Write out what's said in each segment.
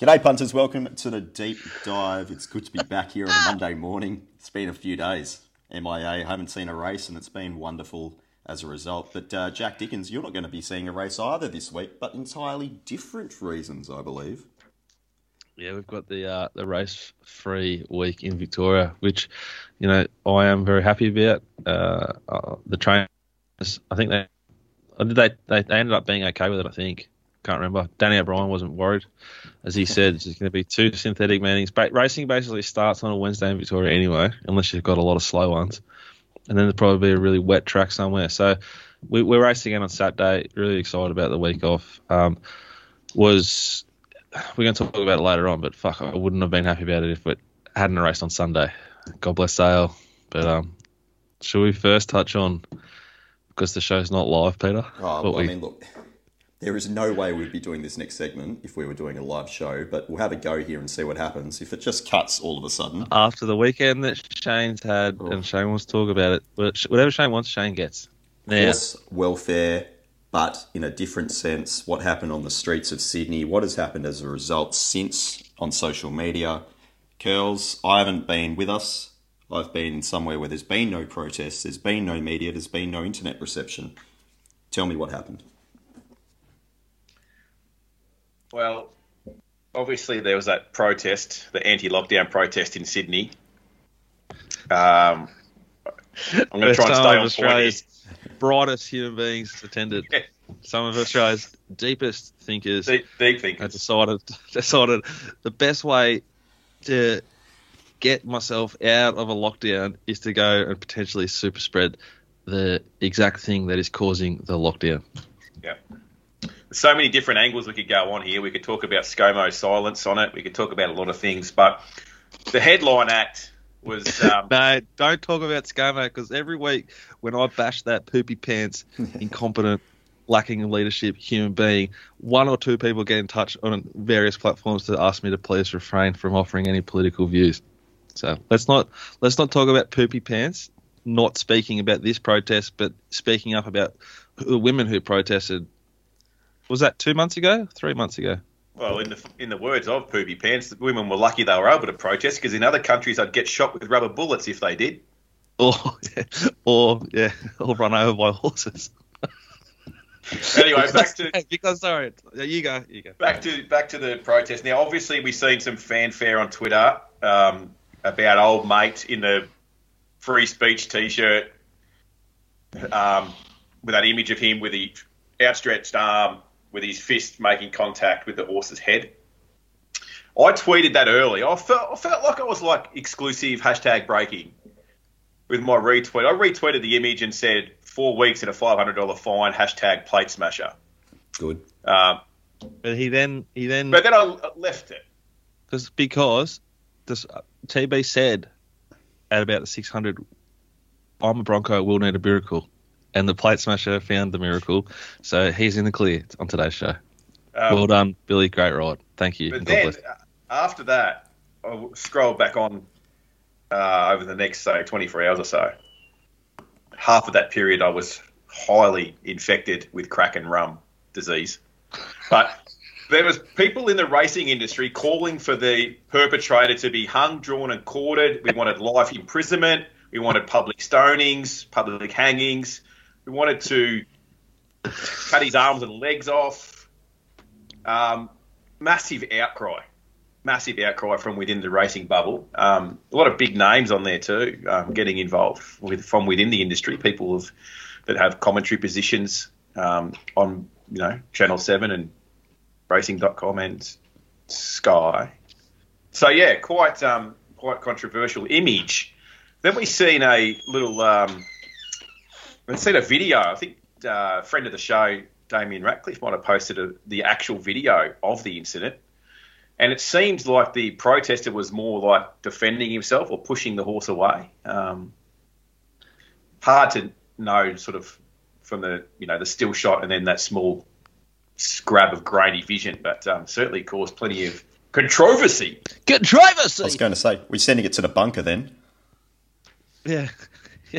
G'day, punters. Welcome to the deep dive. It's good to be back here on a Monday morning. It's been a few days. MIA, I haven't seen a race, and it's been wonderful as a result. But uh, Jack Dickens, you're not going to be seeing a race either this week, but entirely different reasons, I believe. Yeah, we've got the uh, the race free week in Victoria, which you know I am very happy about. Uh, uh, the trainers, I think they, they they they ended up being okay with it. I think can't remember. Danny O'Brien wasn't worried, as he said. It's going to be two synthetic meetings. Ba- racing basically starts on a Wednesday in Victoria anyway, unless you've got a lot of slow ones, and then there'll probably be a really wet track somewhere. So we, are racing again on Saturday. Really excited about the week off. Um, was we're going to talk about it later on, but fuck, I wouldn't have been happy about it if it hadn't raced on Sunday. God bless Sale. But um, should we first touch on because the show's not live, Peter? Oh, well, we... I mean, look, there is no way we'd be doing this next segment if we were doing a live show, but we'll have a go here and see what happens. If it just cuts all of a sudden. After the weekend that Shane's had, oh. and Shane wants to talk about it, whatever Shane wants, Shane gets. Horse welfare, but in a different sense, what happened on the streets of Sydney, what has happened as a result since on social media. Curls, I haven't been with us. I've been somewhere where there's been no protests, there's been no media, there's been no internet reception. Tell me what happened. Well, obviously there was that protest, the anti-lockdown protest in Sydney. Um, I'm going to try and stay on Australia's point. Brightest human beings attended. Yeah. Some of Australia's deepest thinkers. Deep, deep thinkers. decided decided the best way to get myself out of a lockdown is to go and potentially super spread the exact thing that is causing the lockdown. Yeah so many different angles we could go on here. We could talk about ScoMo silence on it. We could talk about a lot of things, but the headline act was. Um, no, don't talk about ScoMo because every week when I bash that poopy pants, incompetent, lacking in leadership human being, one or two people get in touch on various platforms to ask me to please refrain from offering any political views. So let's not let's not talk about poopy pants. Not speaking about this protest, but speaking up about the women who protested was that two months ago? Three months ago? Well, in the in the words of Poopy Pants, the women were lucky they were able to protest because in other countries I'd get shot with rubber bullets if they did. Or yeah, or yeah, or run over by horses. anyway, back to because sorry, you go, you go. Back to back to the protest. Now, obviously, we've seen some fanfare on Twitter um, about old mate in the free speech T-shirt um, with that image of him with the outstretched arm with his fist making contact with the horse's head. I tweeted that early. I felt I felt like I was like exclusive hashtag breaking with my retweet. I retweeted the image and said four weeks and a five hundred dollar fine. Hashtag plate smasher. Good. Um, but he then he then. But then I left it. Because because this TB said at about the six hundred, I'm a Bronco. We'll need a miracle and the plate smasher found the miracle, so he's in the clear on today's show. Um, well done, Billy. Great ride. Thank you. But then uh, after that, I'll scroll back on uh, over the next say 24 hours or so. Half of that period, I was highly infected with crack and rum disease, but. There was people in the racing industry calling for the perpetrator to be hung, drawn, and quartered. We wanted life imprisonment. We wanted public stonings, public hangings. We wanted to cut his arms and legs off. Um, massive outcry, massive outcry from within the racing bubble. Um, a lot of big names on there too, um, getting involved with from within the industry. People have, that have commentary positions um, on you know Channel Seven and Racing.com and Sky. So yeah, quite um, quite controversial image. Then we seen a little um, I've seen a video. I think uh, a friend of the show, Damien Ratcliffe, might have posted a, the actual video of the incident. And it seems like the protester was more like defending himself or pushing the horse away. Um, hard to know, sort of, from the you know the still shot and then that small grab of grainy vision, but um, certainly caused plenty of controversy. Controversy. I was going to say we're sending it to the bunker then. Yeah.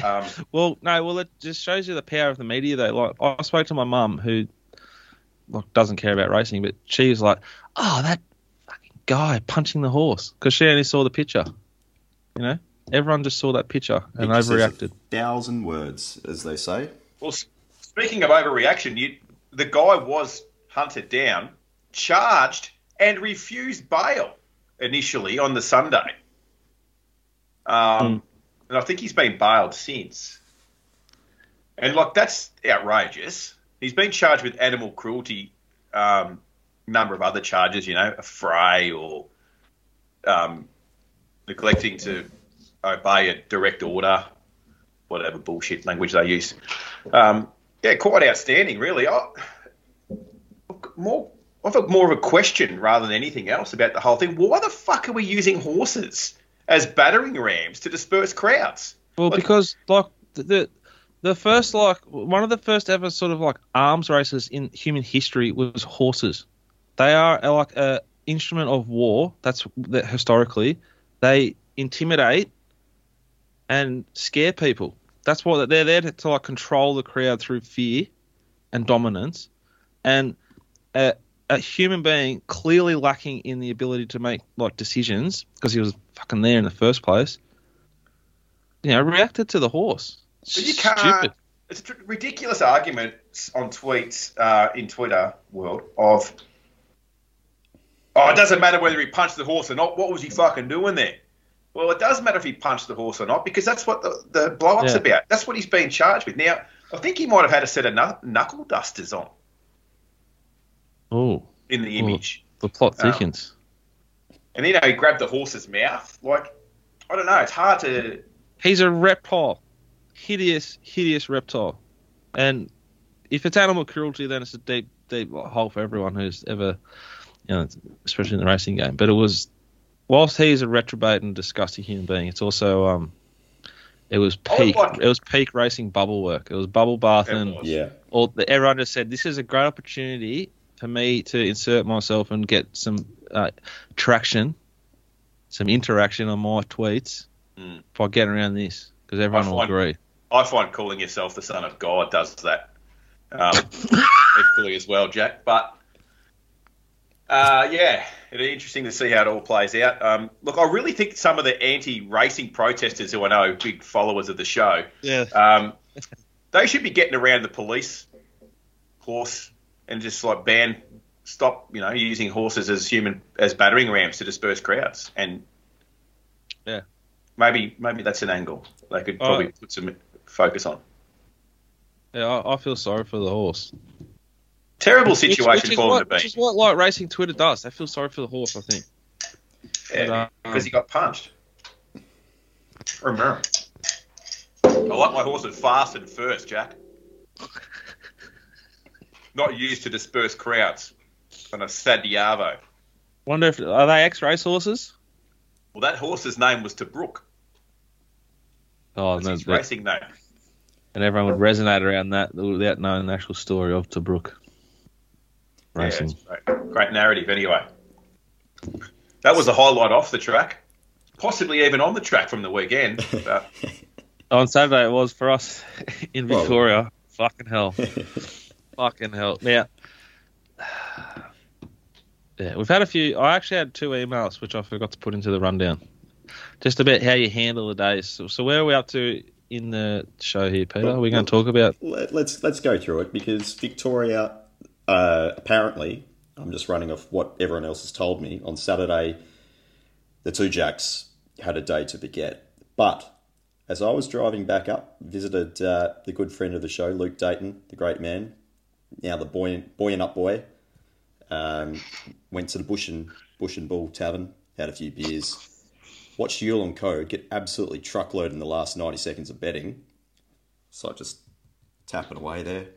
Um, well, no, well, it just shows you the power of the media, though. Like, I spoke to my mum, who like, doesn't care about racing, but she was like, "Oh, that fucking guy punching the horse because she only saw the picture. You know, everyone just saw that picture and Picture says a overreacted. Thousand words, as they say. Well, speaking of overreaction, you, the guy was hunted down, charged, and refused bail initially on the Sunday. Um, And I think he's been bailed since. And, like, that's outrageous. He's been charged with animal cruelty, um, number of other charges, you know, a fray or um, neglecting to obey a direct order, whatever bullshit language they use. Um, yeah, quite outstanding, really. I, more, I've got more of a question rather than anything else about the whole thing. Why the fuck are we using horses as battering rams to disperse crowds? Well, Like- because like the, the first like one of the first ever sort of like arms races in human history was horses. They are uh, like a instrument of war. That's that historically they intimidate and scare people. That's what they're there to, to like control the crowd through fear and dominance. And a, a human being clearly lacking in the ability to make like decisions because he was fucking there in the first place you know, reacted to the horse. But you can't. Stupid. It's a tr- ridiculous argument on tweets uh, in Twitter world of, oh, it doesn't matter whether he punched the horse or not. What was he fucking doing there? Well, it does matter if he punched the horse or not because that's what the, the blow up's Yeah. about. That's what he's being charged with. Now, I think he might have had a set of knuckle dusters on Oh, in the image. the plot Oh. thickens. And, you know, he grabbed the horse's mouth. Like, I don't know. It's hard to. He's a reptile, hideous, hideous reptile. And if it's animal cruelty, then it's a deep, deep hole for everyone who's ever, you know, especially in the racing game. But it was, whilst he's a reprobate and disgusting human being, it's also um, it was I would peak. like- It was peak racing bubble work. It was bubble bath and was. Yeah. all the, everyone just said this is a great opportunity for me to insert myself and get some uh, traction, some interaction on my tweets Mm. by getting around this because everyone I will agree. I find calling yourself the son of God does that um, equally as well, Jack. But uh, yeah, it'd be interesting to see how it all plays out. Um, look, I really think some of the anti-racing protesters, who I know are big followers of the show, Yeah. um, they should be getting around the police horse and just like ban, stop, you know, using horses as human as battering rams to disperse crowds. And Yeah. maybe maybe that's an angle they could Uh, probably put some focus on. Yeah, I, I feel sorry for the horse. Terrible situation which is for him what, to be. Which is what like racing Twitter does. They feel sorry for the horse. I think. Yeah, um, because he got punched. Remember. I like my horses fast and first, Jack. Not used to disperse crowds on a Sadiavo. Wonder if are they ex race horses? Well, that horse's name was Tobruk. Oh, That's no, his that- racing name. and everyone would resonate around that without knowing the actual story of Tobruk Yeah, racing. it's great. great narrative, anyway. That was a highlight off the track. Possibly even on the track from the weekend. But oh, On Saturday it was for us in Well- Victoria. Fucking hell. Fucking hell. Now, yeah, we've had a few. I actually had two emails which I forgot to put into the rundown, just about how you handle the days. So, so where are we up to in the show here, Peter? Are we going to talk about? Let, let's let's go through it because Victoria uh, apparently I'm just running off what everyone else has told me on Saturday. The two Jacks had a day to forget, but as I was driving back up, visited uh, the good friend of the show, Luke Dayton, the great man, now the boy buoyant up boy. Um, went to the Bush and Bush and Bull Tavern, had a few beers, watched Yule and Co get absolutely truckload in the last ninety seconds of betting. So I just tapping away there.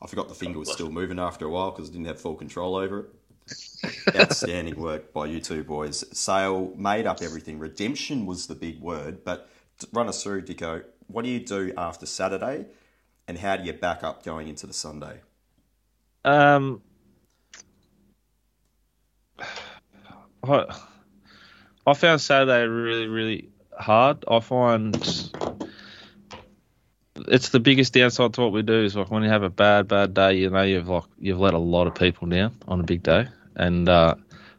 I forgot the finger was still moving after a while because I didn't have full control over it. Outstanding work by you two boys. Sale made up everything. Redemption was the big word, but run us through, Dico. What do you do after Saturday, and how do you back up going into the Sunday? Um, I, I found Saturday really, really hard. I find it's the biggest downside to what we do is like when you have a bad, bad day, you know, you've like you've let a lot of people down on a big day, and uh,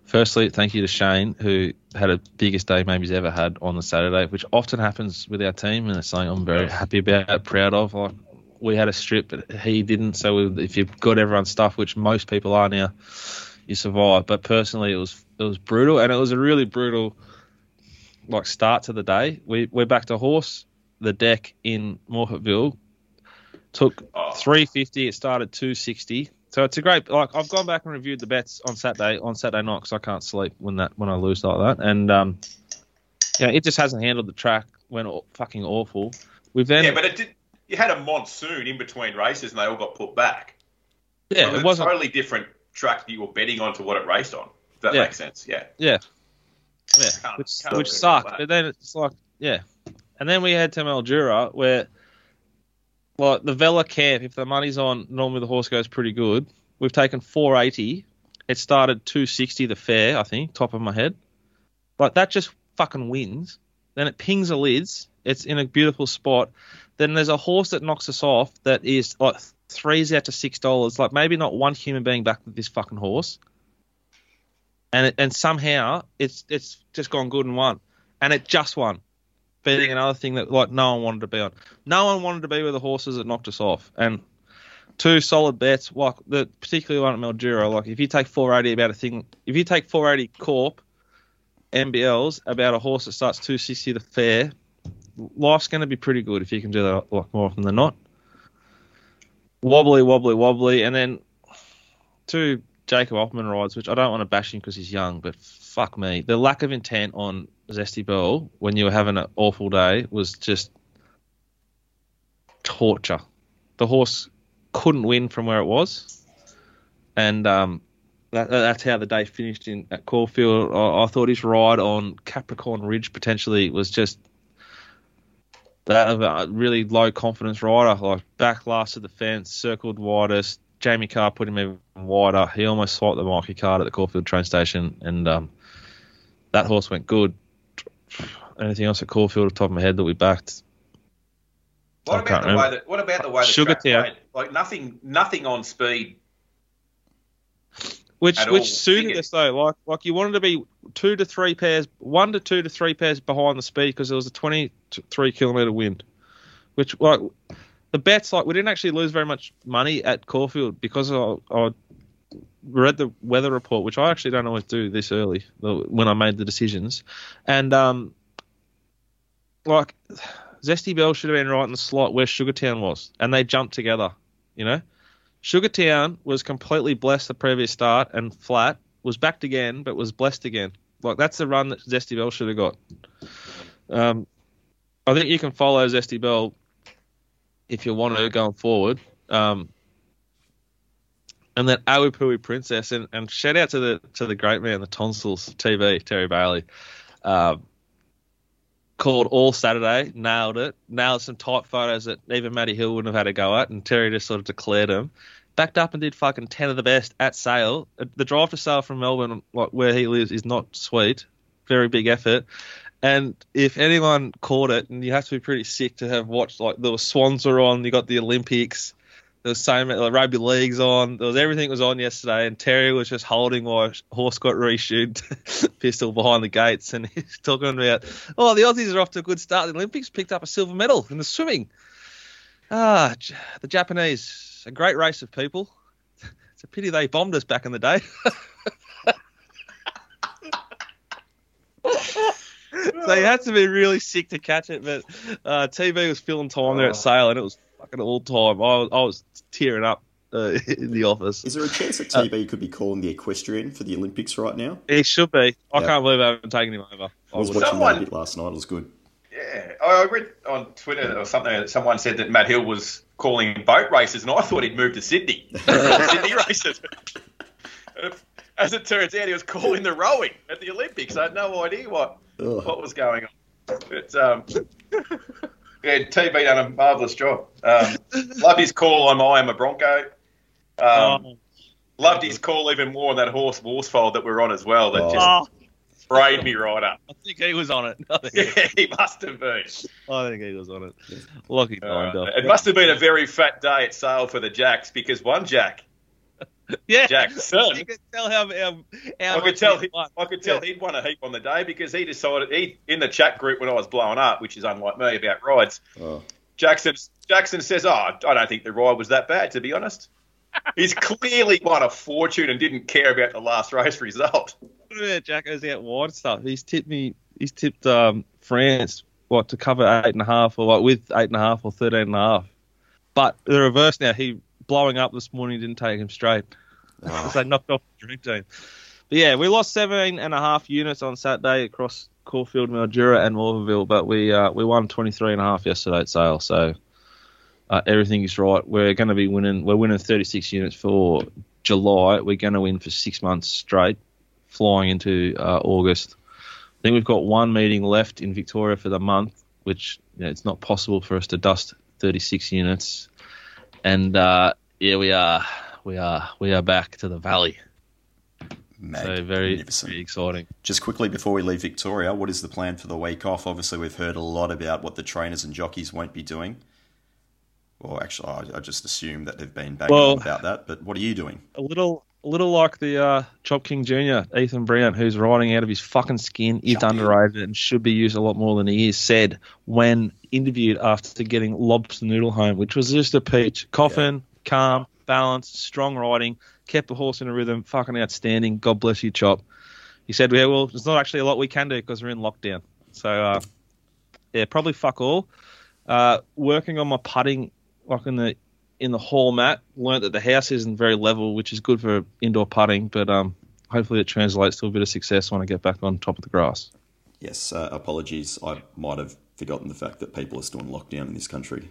Firstly, thank you to Shane, who had a biggest day maybe he's ever had on the Saturday, which often happens with our team, and it's something I'm very happy about, proud of. Like we had a strip, but he didn't. So if you've got everyone's stuff, which most people are now, you survive. But personally, it was it was brutal, and it was a really brutal like start to the day. We we're back to horse the deck in Morphettville. Took Oh. 350. It started 260. So it's a great like I've gone back and reviewed the bets on Saturday on Saturday night because I can't sleep when that when I lose like that, and um, yeah, it just hasn't handled the track. Went aw- fucking awful. We've then Yeah, but it did. You had a monsoon in between races, and they all got put back. yeah, It was it wasn't totally different track that you were betting on to what it raced on. If that Yeah. makes sense. Yeah. Yeah. Yeah. Can't- which can't which sucked. But then it's like, yeah. And then we had to Mildura where, like, the Vela camp, if the money's on, normally the horse goes pretty good. We've taken 480. It started 260 the fair, I think, top of my head. Like, that just fucking wins. Then it pings the lids. It's in a beautiful spot. Then there's a horse that knocks us off that is like threes out to six dollars. Like maybe not one human being back with this fucking horse and it, and somehow it's it's just gone good and won, and it just won, beating another thing that like no one wanted to be on. No one wanted to be with the horses that knocked us off, and two solid bets. Like the particularly one at Mildura. Like if you take 480 about a thing, if you take 480 Corp, MBLs about a horse that starts 260 the fair, life's going to be pretty good if you can do that like more often than not. Wobbly, wobbly, wobbly, and then two Jacob Offman rides, which I don't want to bash him because he's young, but fuck me, the lack of intent on Zesty Bell when you were having an awful day was just torture. The horse couldn't win from where it was, and um, that, that's how the day finished in at Caulfield. I, I thought his ride on Capricorn Ridge potentially was just that of a really low confidence rider, like back last of the fence, circled widest. Jamie Kah put him even wider. He almost swiped the Myki card at the Caulfield train station, and um, that horse went good. Anything else at Caulfield off the top of my head that we backed? I What about can't the way that? What about the way the Sugar track played? Like nothing, nothing on speed. Which which all. suited us though. Like like you wanted to be two to three pairs, one to two to three pairs behind the speed because there was a twenty three kilometer wind. Which like the bets like we didn't actually lose very much money at Caulfield because I, I read the weather report, which I actually don't always do this early when I made the decisions, and um like Zesty Bell should have been right in the slot where Sugartown was, and they jumped together. You know. Sugartown was completely blessed the previous start and flat, was backed again, but was blessed again. Like that's the run that Zesty Bell should have got. Um, I think you can follow Zesty Bell if you want to going forward. Um, and then Awipui Princess and, and shout out to the to the great man, the tonsils TV, Terry Bailey. Um, called all Saturday, nailed it, nailed some tight photos that even Matty Hill wouldn't have had a go at, and Terry just sort of declared them. Backed up and did fucking ten of the best at Sale. Uh, the drive to Sale from Melbourne, like where he lives, is not sweet. Very big effort. And if anyone caught it, and you have to be pretty sick to have watched, like was Swans were on, you got the Olympics, was same like, rugby leagues on, there was everything was on yesterday, and Terry was just holding while horse got reshoot pistol behind the gates, and he's talking about, oh, the Aussies are off to a good start. The Olympics picked up a silver medal in the swimming. Ah, the Japanese, a great race of people. It's a pity they bombed us back in the day. so you had to be really sick to catch it, but uh, TV was filling time there at Sale, and it was fucking all time. I was, I was tearing up uh, in the office. Is there a chance that TB could be calling the equestrian for the Olympics right now? It should be. I Yeah. can't believe I haven't taken him over. I was would- watching Someone- a bit last night. It was good. Yeah, I I read on Twitter or something that someone said that Matt Hill was calling boat races, and I thought he'd moved to Sydney. Sydney races. As it turns out, he was calling the rowing at the Olympics. I had no idea what Ugh. what was going on. But um, yeah, TB done a marvellous job. Um, loved his call on I am a Bronco. Um, Oh, Loved his call even more on that horse Worsfold that we're on as well. That Oh. just oh, sprayed me right up. I think he was on it. I think, Yeah, he must have been. I think he was on it. Lucky Uh, time, Bill. it must have been a very fat day at sale for the Jacks because one Jack Yeah, Jackson. You could tell how, how, how I could tell. he He, won. I could tell Yeah. he'd won a heap on the day because he decided he in the chat group when I was blowing up, which is unlike me about rides. Oh. Jackson Jackson says, "Oh, I don't think the ride was that bad, to be honest." He's clearly won a fortune and didn't care about the last race result. What about Jacko's out wide stuff? He's tipped me. He's tipped um, France what to cover eight and a half or what with eight and a half or thirteen and a half. But the reverse now. He blowing up this morning didn't take him straight. Oh. So knocked off the dream team. But yeah, we lost 17 and a half units on Saturday across Caulfield, Mildura, and Morphettville, but we uh, we won 23 and a half yesterday at sale. So uh, everything is right. We're going to be winning. We're winning 36 units for July. We're going to win for six months straight, flying into uh, August. I think we've got one meeting left in Victoria for the month, which you know, it's not possible for us to dust 36 units. And uh, yeah, we are we are we are back to the valley. So very, very exciting. Just quickly before we leave Victoria, what is the plan for the week off? Obviously, we've heard a lot about what the trainers and jockeys won't be doing. Well, actually, I, I just assume that they've been banging Well- about that. But what are you doing? A little a little like the uh, Chop King Jr. Ethan Brown, who's riding out of his fucking skin, is Choppy. underrated and should be used a lot more than he is. Said when interviewed after getting lobster noodle home, which was just a peach. Coffin, calm, balanced, strong riding, kept the horse in a rhythm, fucking outstanding. God bless you, Chop. He said, "Yeah, well, there's not actually a lot we can do because we're in lockdown." So, uh, yeah, probably fuck all. Uh, working on my putting, like in the in the hall mat. Learned that the house isn't very level, which is good for indoor putting, but um, hopefully it translates to a bit of success when I get back on top of the grass. Yes, uh, apologies. I might have forgotten the fact that people are still in lockdown in this country.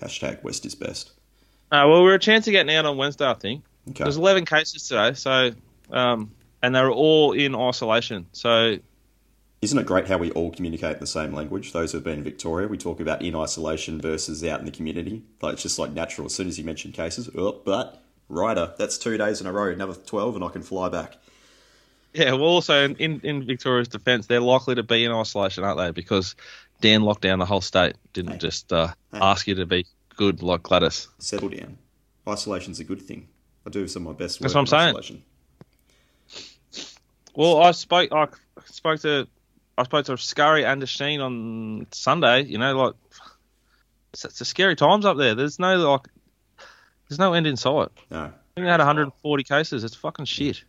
Hashtag West is best. Uh, well, we're a chance of getting out on Wednesday, I think. Okay. There's 11 cases today, so um, and they were all in isolation. So Isn't it great how we all communicate in the same language? Those who've been in Victoria, we talk about in isolation versus out in the community. Like it's just like natural. As soon as you mention cases, oh, but rider, that's two days in a row, another twelve, and I can fly back. yeah, well, also in, in, Victoria's defence, they're likely to be in isolation, aren't they? Because Dan locked down the whole state, didn't Hey. just uh, Hey. ask you to be good like Gladys. Settle down. Isolation's a good thing. I do some of my best work That's what I'm in saying. isolation. Well, I spoke. I spoke to. I spoke to Scurry and to Sheen on Sunday. You know, like it's, it's a scary times up there. There's no like. There's no end in sight. No. I think they had 140 cases. It's fucking shit.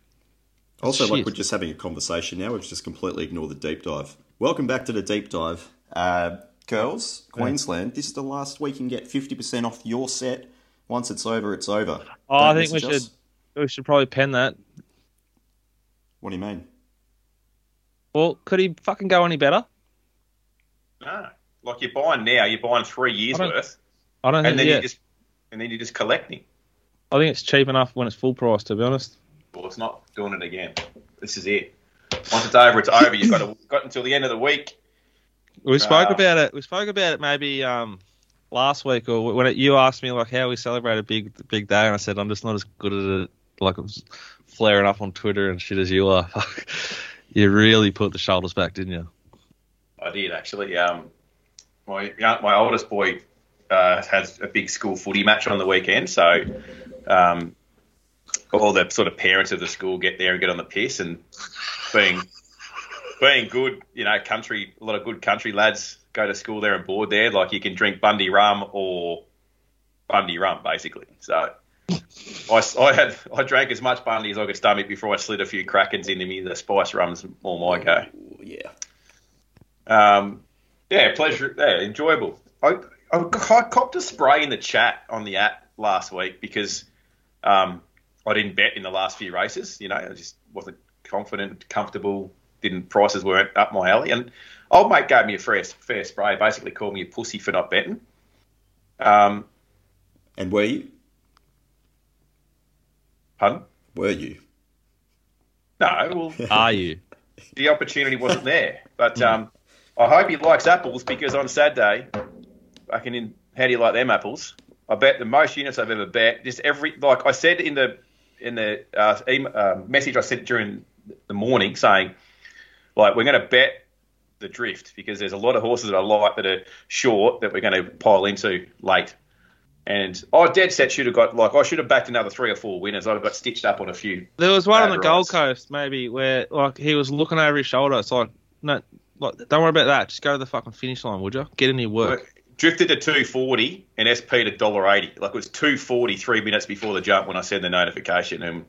Also, like we're just having a conversation now. We've just completely ignored the deep dive. Welcome back to the deep dive. Uh, girls, Queensland, this is the last we can get 50% off your set. Once it's over, it's over. Oh, I think we should. We should probably pen that. What do you mean? Well, could he fucking go any better? No, like you're buying now, you're buying three years I worth, I don't and think. then you just and then you're just collecting. I think it's cheap enough when it's full price. To be honest. Well, it's not doing it again. This is it. Once it's over, it's over. You've got to, got until the end of the week. We spoke Ah. about it. We spoke about it maybe um, last week or when it, you asked me like how we celebrate a big big day, and I said I'm just not as good at it. Like I was flaring up on Twitter and shit as you are. you really put the shoulders back, didn't you? I did actually. Um, my my oldest boy uh, has a big school footy match on the weekend, so um, all the sort of parents of the school get there and get on the piss, and being being good, you know, country a lot of good country lads go to school there and board there. Like you can drink Bundy rum or Bundy rum, basically. So. I, I had I drank as much Bundy as I could stomach before I slid a few Krakens into me. The spice rum's all my go. Yeah. Um, yeah, pleasure. Yeah, enjoyable. I, I, I copped a spray in the chat on the app last week because um, I didn't bet in the last few races. You know, I just wasn't confident, comfortable. Didn't prices weren't up my alley, and old mate gave me a fair fair spray. Basically, called me a pussy for not betting. Um, And were you? Pardon? Were you? No, well, Are you? the opportunity wasn't there. But um, I hope he likes apples because on Saturday, I can. In, how do you like them apples? I bet the most units I've ever bet. Just every like I said in the in the uh, email, uh, message I sent during the morning saying, like we're going to bet the drift because there's a lot of horses that I like that are short that we're going to pile into late. And I dead set should have got like I should have backed another three or four winners. I'd have got stitched up on a few. There was one on the Gold. Coast, maybe, where like he was looking over his shoulder. It's like, no, like, don't worry about that. Just go to the fucking finish line, would you? Get in your work. Drifted to two forty and SP to dollar eighty. Like it was two forty three minutes before the jump when I sent the notification. And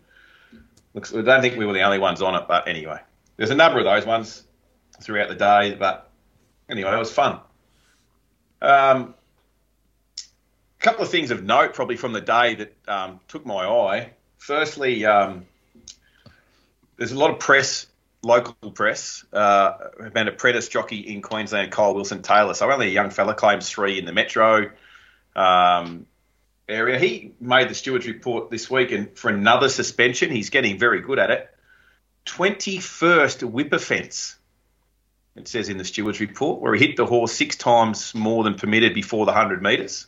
looks, I don't think we were the only ones on it, but anyway, there's a number of those ones throughout the day. But anyway, it was fun. Um, a couple of things of note, probably from the day that um, took my eye. Firstly, um, there's a lot of press, local press, uh, about apprentice jockey in Queensland, Kyle Wilson Taylor. So only a young fella claims three in the metro um, area. He made the stewards report this week, and for another suspension, he's getting very good at it. 21st whip offence, it says in the stewards report, where he hit the horse six times more than permitted before the 100 metres.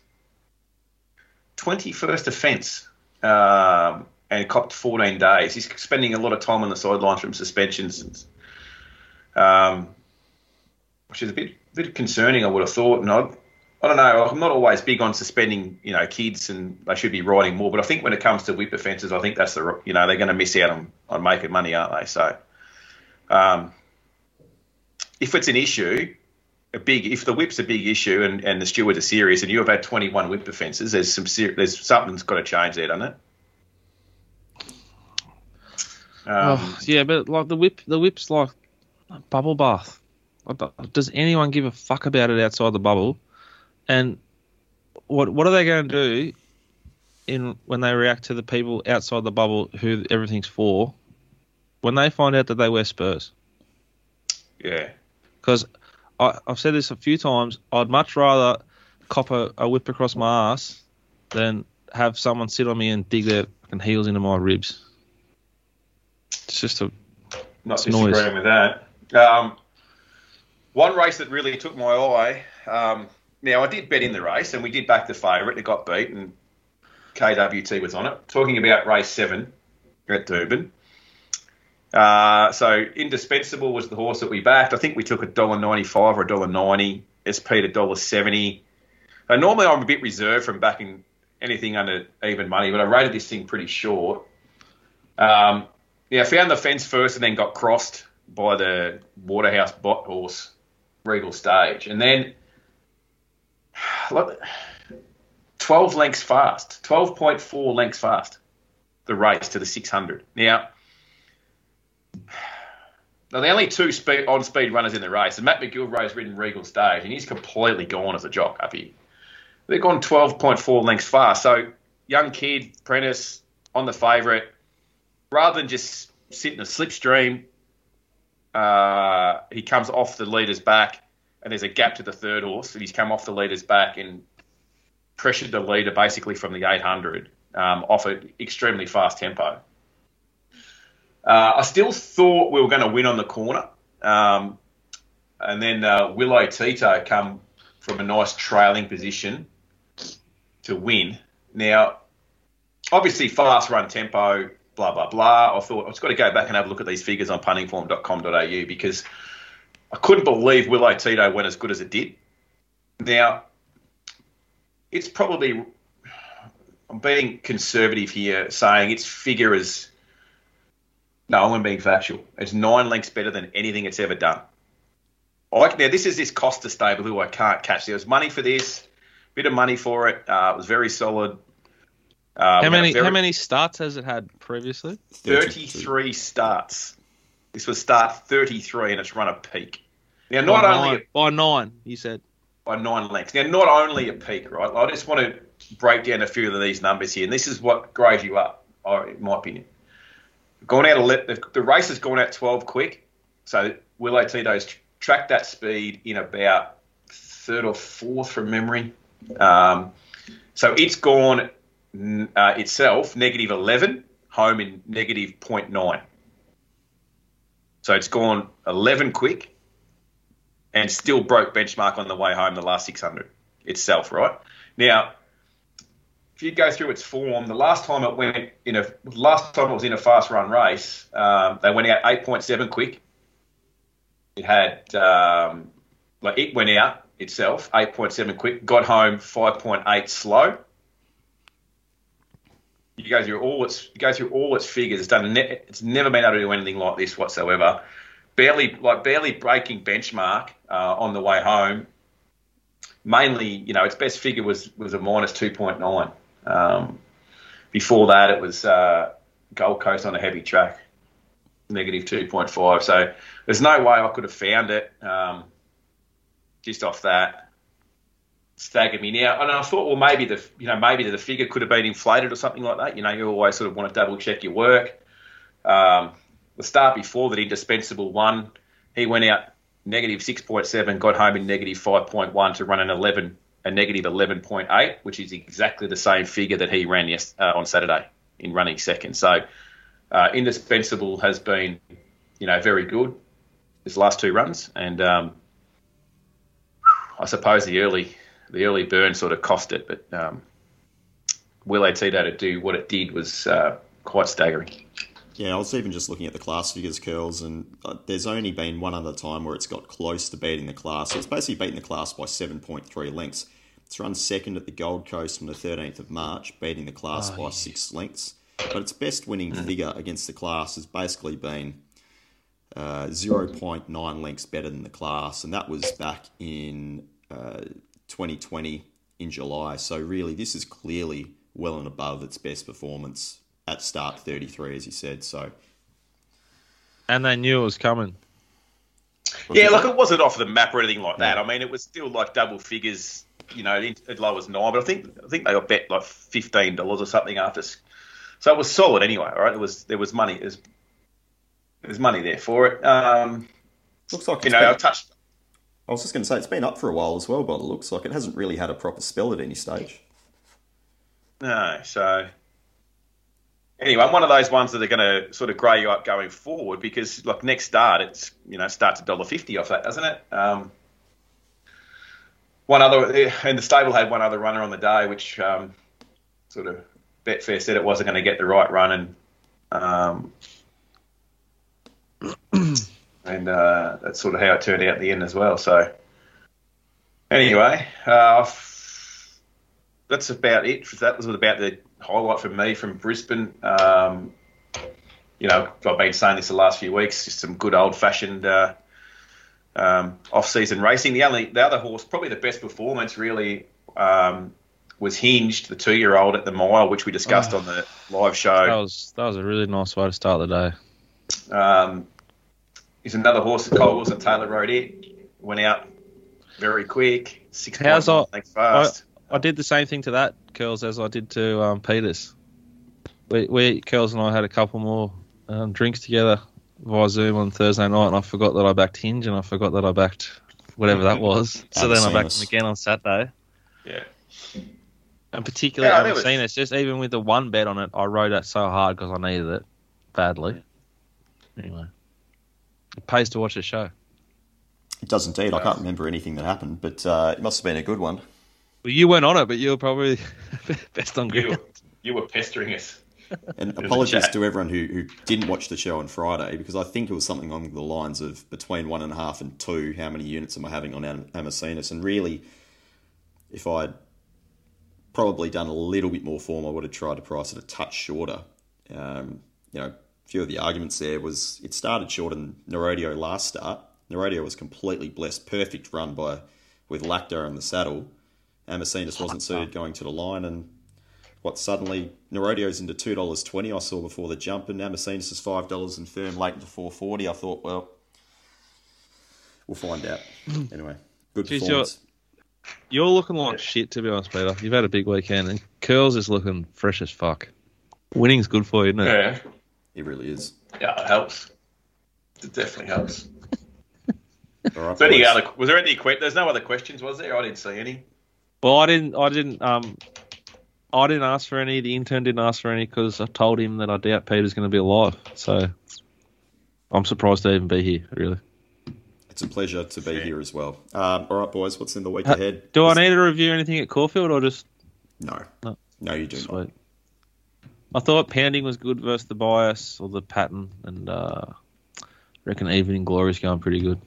21st offence um, and copped 14 days. He's spending a lot of time on the sidelines from suspensions, um, which is a bit bit concerning. I would have thought, and I, I don't know. I'm not always big on suspending, you know, kids, and they should be riding more. But I think when it comes to whip offences, I think that's the you know they're going to miss out on on making money, aren't they? So, um, if it's an issue, a big if the whip's a big issue and, and the stewards are serious and you have had 21 whip offences, there's some ser- there's something's got to change there, doesn't it? Um, oh, yeah, but like the whip, the whip's like a bubble bath. Does anyone give a fuck about it outside the bubble? And what what are they going to do in when they react to the people outside the bubble who everything's for? When they find out that they wear Spurs, yeah, because I've said this a few times. I'd much rather cop a, a whip across my ass than have someone sit on me and dig their fucking heels into my ribs. It's just a not It's noise. disagreeing with that. Um, one race that really took my eye. Um, now I did bet in the race, and we did back the favourite. It got beat, and KWT was on it. Talking about race seven at Doomben. Uh, so indispensable was the horse that we backed. I think we took a dollar ninety five or a dollar ninety. SP to dollar seventy. Uh, normally I'm a bit reserved from backing anything under even money, but I rated this thing pretty short. Um, yeah, I found the fence first and then got crossed by the Waterhouse bot horse, Regal Stage. And then 12 lengths fast, 12.4 lengths fast, the race to the 600. Now, now the only two speed, on-speed runners in the race, and Matt McGillivray's ridden Regal Stage, and he's completely gone as a jock up here. They've gone 12.4 lengths fast. So, young kid, apprentice, on the favourite, rather than just sit in a slipstream, uh, he comes off the leader's back, and there's a gap to the third horse, and he's come off the leader's back and pressured the leader basically from the 800 um, off an extremely fast tempo. Uh, I still thought we were going to win on the corner, um, and then uh, Willow Tito come from a nice trailing position to win. Now, obviously, fast run tempo, blah blah blah. I thought I've just got to go back and have a look at these figures on puntingform.com.au because I couldn't believe Willow Tito went as good as it did. Now, it's probably I'm being conservative here, saying its figure is no, I'm being factual. It's nine lengths better than anything it's ever done. I, now this is this Costa stable who I can't catch. There was money for this, bit of money for it. Uh, it was very solid. Uh, how many very- how many starts has it had previously? 33 starts. This was start 33 and it's run a peak. Now, By not nine, only by nine, you said. by nine lengths. Now, not only a peak, right? I just want to break down a few of these numbers here, and this is what grades you up, or in my opinion. Gone out, ele- the, the race has gone out 12 quick, so Willow Tito's tr- tracked that speed in about third or fourth from memory. Um, so it's gone uh, itself negative 11, home in negative 0.9. So it's gone 11 quick and still broke benchmark on the way home the last 600 itself, right? Now, if you go through its form, the last time it went in a last time it was in a fast run race, um, they went out 8.7 quick. It had um, like it went out itself 8.7 quick, got home 5.8 slow, You go through all its you go through all its figures. It's done. Ne- it's never been able to do anything like this whatsoever. Barely like barely breaking benchmark uh, on the way home. Mainly, you know, its best figure was was a minus two point nine. Um, before that, it was uh, Gold Coast on a heavy track, negative two point five. So there's no way I could have found it um, just off that staggered me now. And I thought, well, maybe the you know maybe the figure could have been inflated or something like that. You know, you always sort of want to double check your work. Um, the start before that, indispensable one, he went out negative six point seven, got home in negative five point one to run an eleven, a negative eleven point eight, which is exactly the same figure that he ran yes, uh, on Saturday in running second. So, uh, indispensable has been, you know, very good his last two runs, and um, I suppose the early the early burn sort of cost it, but um, Will Tito to do what it did was uh, quite staggering. Yeah, I was even just looking at the class figures, curls, and uh, there's only been one other time where it's got close to beating the class. So it's basically beaten the class by 7.3 lengths. It's run second at the Gold Coast on the 13th of March, beating the class oh, by yeah. six lengths. But its best winning mm. figure against the class has basically been uh, 0.9 lengths better than the class, and that was back in uh, 2020 in July. So really, this is clearly well and above its best performance at start 33, as you said. So, and they knew it was coming. Yeah, look, it wasn't off the map or anything like that. I mean, it was still like double figures. You know, as low as nine, but I think I think they got bet like fifteen dollars or something after. So it was solid anyway. Right, it was there was money. There's there's money there for it. Um, Looks like you know, I touched. I was just going to say it's been up for a while as well, but it looks like it hasn't really had a proper spell at any stage. No, so anyway, I'm one of those ones that are going to sort of grey you up going forward because, like, next start, it's you know starts at dollar fifty off that, doesn't it? Um, one other, and the stable had one other runner on the day, which um, sort of Betfair said it wasn't going to get the right run, and um, and uh, that's sort of how it turned out at the end as well. So anyway, uh, that's about it. That was about the highlight for me from Brisbane. Um, you know, I've been saying this the last few weeks. Just some good old fashioned uh, um, off season racing. The only the other horse, probably the best performance, really. Um, was hinged the two year old at the mile, which we discussed oh, on the live show. That was that was a really nice way to start the day. Um, he's another horse that Cole Wilson Taylor rode it. Went out very quick. Six How's I, fast. I, I, did the same thing to that curls as I did to um, Peters. We, we curls and I had a couple more um, drinks together via Zoom on Thursday night, and I forgot that I backed Hinge, and I forgot that I backed whatever that was. so then I backed him again on Saturday. Yeah. And particularly, yeah, I've seen it. Just even with the one bet on it, I rode that so hard because I needed it badly. Anyway. It pays to watch the show. It does indeed. I can't remember anything that happened, but uh, it must have been a good one. Well, you weren't on it, but you were probably best on ground. You, you were pestering us. And apologies to everyone who, who didn't watch the show on Friday because I think it was something along the lines of between one and a half and two. How many units am I having on Am- Amazinas? And really, if I'd probably done a little bit more form, I would have tried to price it a touch shorter. Um, you know, a few of the arguments there was it started short in Narodio last start. Narodio was completely blessed, perfect run by with Lacta in the saddle. Amazinas wasn't suited going to the line, and what suddenly Narodio's into two dollars twenty. I saw before the jump, and Amazinas is five dollars and firm late into four forty. I thought, well, we'll find out. Hmm. anyway, good Jeez, performance. You're, you're looking like shit, to be honest, Peter. You've had a big weekend, and Curls is looking fresh as fuck. Winning's good for you, isn't it? Yeah. It really is. Yeah, it helps. It definitely helps. All right, so any other, was there any There's no other questions, was there? I didn't see any. Well, I didn't. I didn't. Um, I didn't ask for any. The intern didn't ask for any because I told him that I doubt Peter's going to be alive. So I'm surprised to even be here. Really. It's a pleasure to be here as well. Um, all right, boys. What's in the week uh, ahead? Do I need to review anything at Caulfield or just? No. No, no you do Sweet. not. I thought pounding was good versus the bias or the pattern, and uh, I reckon evening glory is going pretty good.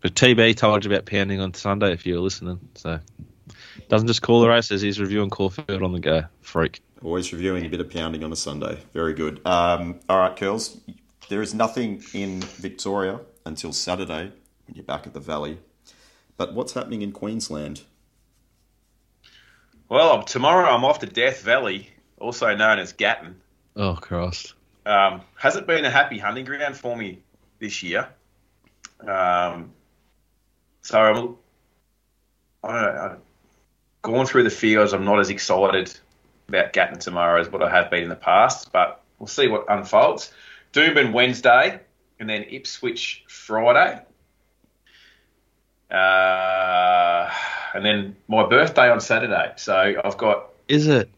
But TB told you about pounding on Sunday if you were listening, so doesn't just call the races; he's reviewing Caulfield on the go. Freak. Always reviewing a bit of pounding on a Sunday. Very good. Um, all right, Curls. There is nothing in Victoria until Saturday when you're back at the Valley. But what's happening in Queensland? Well, tomorrow I'm off to Death Valley, also known as Gatton. Oh, Christ. Um, hasn't been a happy hunting ground for me this year. Um, so I'm, I don't know, I've through the fields. I'm not as excited about Gatton tomorrow as what I have been in the past, but we'll see what unfolds. Doomben Wednesday, and then Ipswich Friday. Uh, and then my birthday on Saturday. So I've got Is it?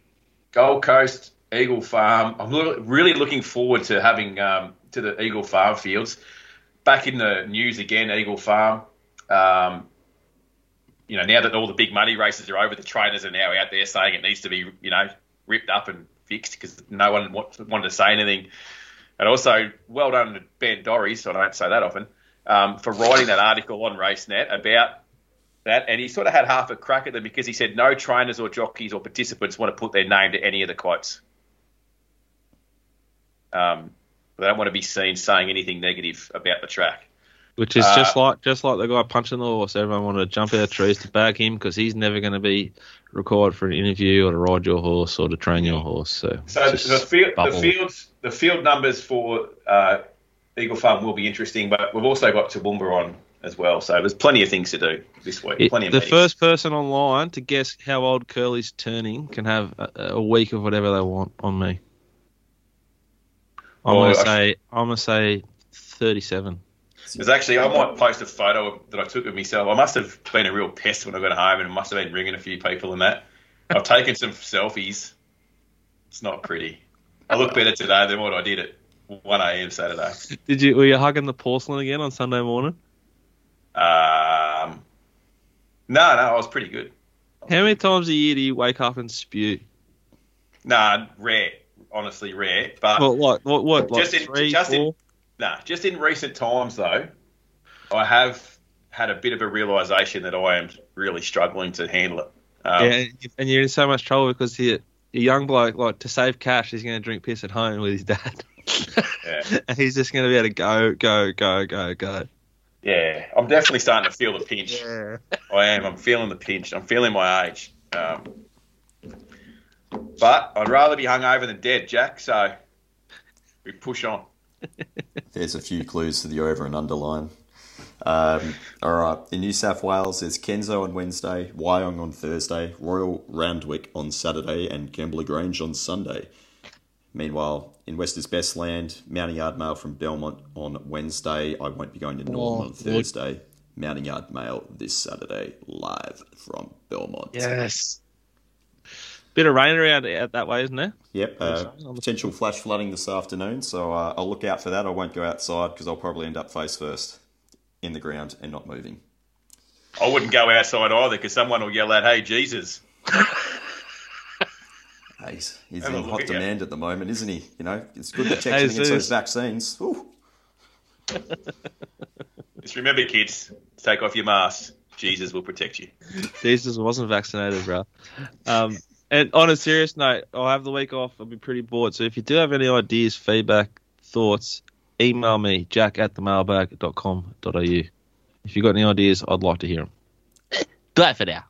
Gold Coast, Eagle Farm. I'm really looking forward to having um, to the Eagle Farm fields. Back in the news again, Eagle Farm. Um, you know, now that all the big money races are over, the trainers are now out there saying it needs to be, you know, ripped up and fixed because no one wanted to say anything. And also, well done to Ben Dorries, I don't say that often, um, for writing that article on RaceNet about that. And he sort of had half a crack at them because he said no trainers or jockeys or participants want to put their name to any of the quotes. Um, they don't want to be seen saying anything negative about the track. Which is Uh, just like just like the guy punching the horse. Everyone wanted to jump out of trees to bag him because he's never going to be required for an interview or to ride your horse or to train your horse. So, So the field, the fields, the field numbers for uh, Eagle Farm will be interesting, but we've also got Toowoomba on as well. So there's plenty of things to do this week. It- plenty of the meetings. first person online to guess how old Curly's turning can have a, a week of whatever they want on me. I'm Well, gonna I- say I'm gonna say 37. There's actually, I might post a photo that I took of myself. I must have been a real pest when I got home and must have been ringing a few people and that. I've taken some selfies. It's not pretty. I look better today than what I did at 1 a.m. Saturday. Did you were you hugging the porcelain again on Sunday morning? Um, no, no, I was pretty good. How many times a year do you wake up and spew? Nah, rare. Honestly, rare. But What what what, what like Just in- three, just in-? Nah, just in recent times though, I have had a bit of a realization that I am really struggling to handle it. Um, yeah, and you're in so much trouble because he, a young bloke like to save cash, he's going to drink piss at home with his dad, Yeah. and he's just going to be able to go, go, go, go, go. yeah, I'm definitely starting to feel the pinch. Yeah. I am. I'm feeling the pinch. I'm feeling my age. Um, but I'd rather be hungover than dead, Jack. So we push on. There's a few clues to the over and under line. Um, all right. In New South Wales, there's Kenzo on Wednesday, Wyong on Thursday, Royal Randwick on Saturday, and Kembla Grange on Sunday. Meanwhile, in Westers Best Land, Mounting Yard Mail from Belmont on Wednesday. I won't be going to Northam Oh, on Thursday. Mounting Yard Mail this Saturday, live from Belmont. Yes. Bit of rain around out that way, isn't there? Yep. Uh, Yes, on the- potential flash flooding this afternoon, so uh, I'll look out for that. I won't go outside because I'll probably end up face first in the ground and not moving. I wouldn't go outside either because someone will yell out, "Hey, Jesus!" Hey, he's, he's in hot at you. demand at the moment, isn't he? You know, it's good to check Hey, against those vaccines. Ooh. Just remember, kids, take off your mask. Jesus will protect you. Jesus wasn't vaccinated, bro. Um, and on a serious note, I'll have the week off. I'll be pretty bored. So if you do have any ideas, feedback, thoughts, email me, jack at the mailbag.com.au. If you've got any ideas, I'd like to hear them. Bye for now.